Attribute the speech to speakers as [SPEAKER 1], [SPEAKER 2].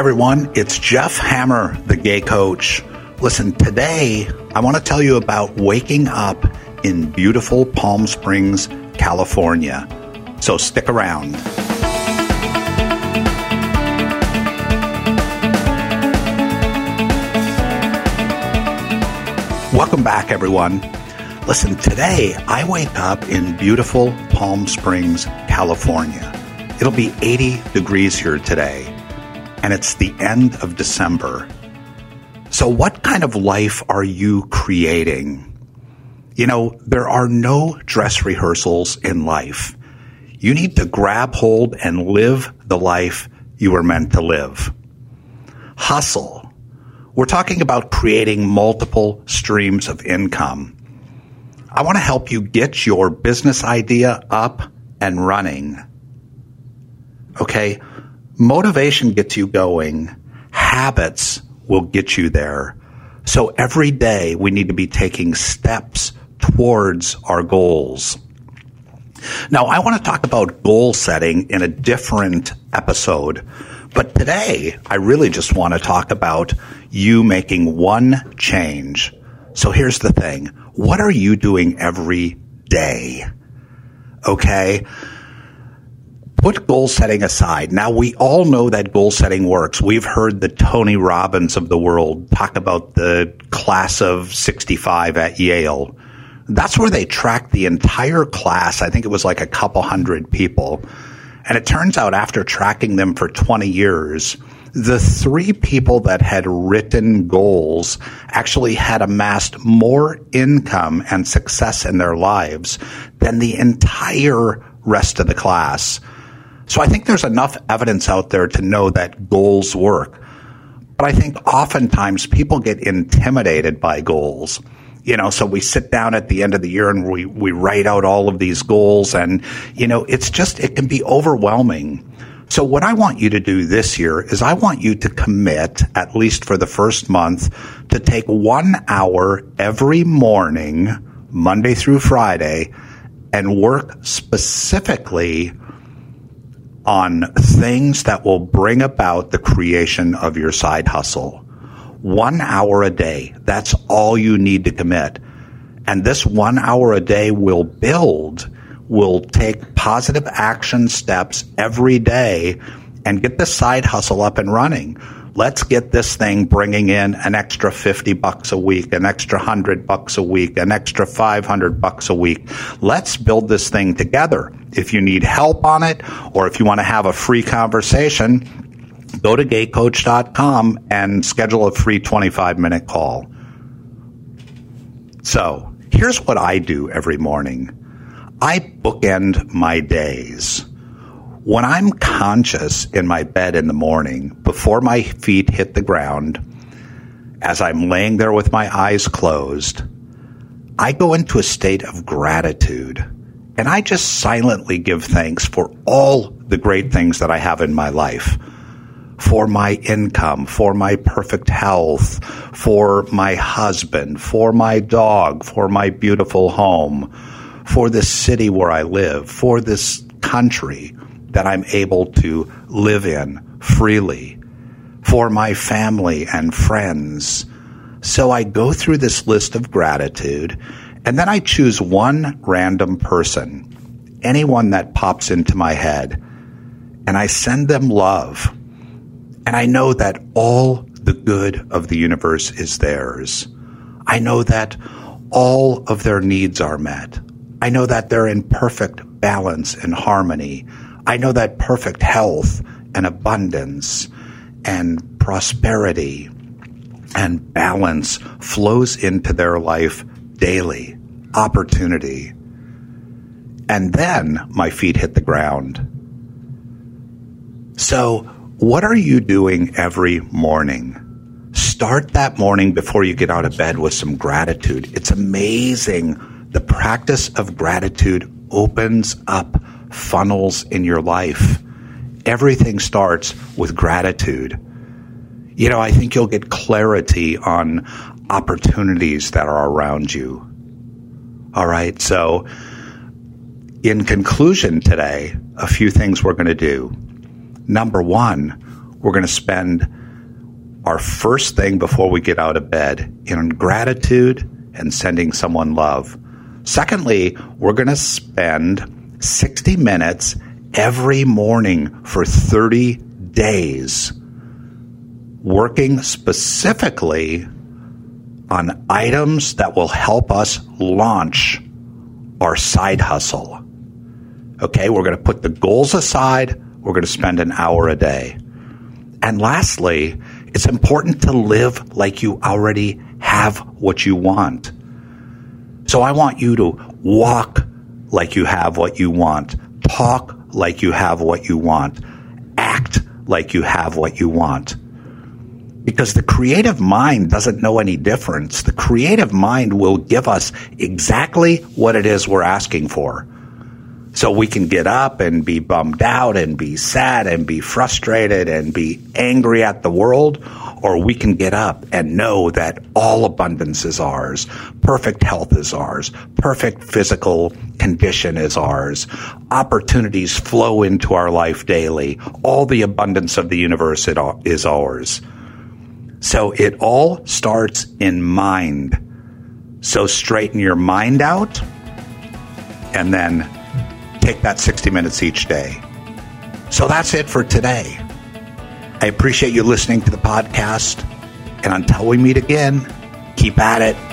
[SPEAKER 1] everyone, it's Jeff Hammer, the gay coach. Listen, today I want to tell you about waking up in beautiful Palm Springs, California. So stick around. Welcome back, everyone. Listen, today I wake up in beautiful Palm Springs, California. It'll be 80 degrees here today, and it's the end of December. So, what kind of life are you creating? You know, there are no dress rehearsals in life. You need to grab hold and live the life you were meant to live. Hustle. We're talking about creating multiple streams of income. I want to help you get your business idea up and running. Okay. Motivation gets you going. Habits will get you there. So every day we need to be taking steps towards our goals. Now, I want to talk about goal setting in a different episode, but today I really just want to talk about you making one change. So here's the thing. What are you doing every day? Okay put goal setting aside. Now we all know that goal setting works. We've heard the Tony Robbins of the world talk about the class of 65 at Yale. That's where they tracked the entire class. I think it was like a couple hundred people. And it turns out after tracking them for 20 years, the three people that had written goals actually had amassed more income and success in their lives than the entire rest of the class. So I think there's enough evidence out there to know that goals work. But I think oftentimes people get intimidated by goals. You know, so we sit down at the end of the year and we, we write out all of these goals and, you know, it's just, it can be overwhelming. So what I want you to do this year is I want you to commit, at least for the first month, to take one hour every morning, Monday through Friday, and work specifically on things that will bring about the creation of your side hustle. One hour a day. That's all you need to commit. And this one hour a day will build, will take positive action steps every day and get the side hustle up and running let's get this thing bringing in an extra 50 bucks a week, an extra 100 bucks a week, an extra 500 bucks a week. Let's build this thing together. If you need help on it or if you want to have a free conversation, go to gaycoach.com and schedule a free 25 minute call. So here's what I do every morning. I bookend my days. When I'm conscious in my bed in the morning, before my feet hit the ground, as I'm laying there with my eyes closed, I go into a state of gratitude and I just silently give thanks for all the great things that I have in my life. For my income, for my perfect health, for my husband, for my dog, for my beautiful home, for this city where I live, for this country, that I'm able to live in freely for my family and friends. So I go through this list of gratitude and then I choose one random person, anyone that pops into my head, and I send them love. And I know that all the good of the universe is theirs. I know that all of their needs are met. I know that they're in perfect balance and harmony. I know that perfect health and abundance and prosperity and balance flows into their life daily, opportunity. And then my feet hit the ground. So, what are you doing every morning? Start that morning before you get out of bed with some gratitude. It's amazing. The practice of gratitude opens up funnels in your life. Everything starts with gratitude. You know, I think you'll get clarity on opportunities that are around you. All right. So, in conclusion today, a few things we're going to do. Number one, we're going to spend our first thing before we get out of bed in gratitude and sending someone love. Secondly, we're going to spend 60 minutes every morning for 30 days working specifically on items that will help us launch our side hustle. Okay, we're going to put the goals aside. We're going to spend an hour a day. And lastly, it's important to live like you already have what you want. So I want you to walk like you have what you want, talk like you have what you want, act like you have what you want. Because the creative mind doesn't know any difference. The creative mind will give us exactly what it is we're asking for. So we can get up and be bummed out and be sad and be frustrated and be angry at the world, or we can get up and know that all abundance is ours, perfect health is ours, perfect physical condition is ours, opportunities flow into our life daily, all the abundance of the universe is ours. So it all starts in mind. So straighten your mind out and then take that 60 minutes each day. So that's it for today. I appreciate you listening to the podcast. And until we meet again, keep at it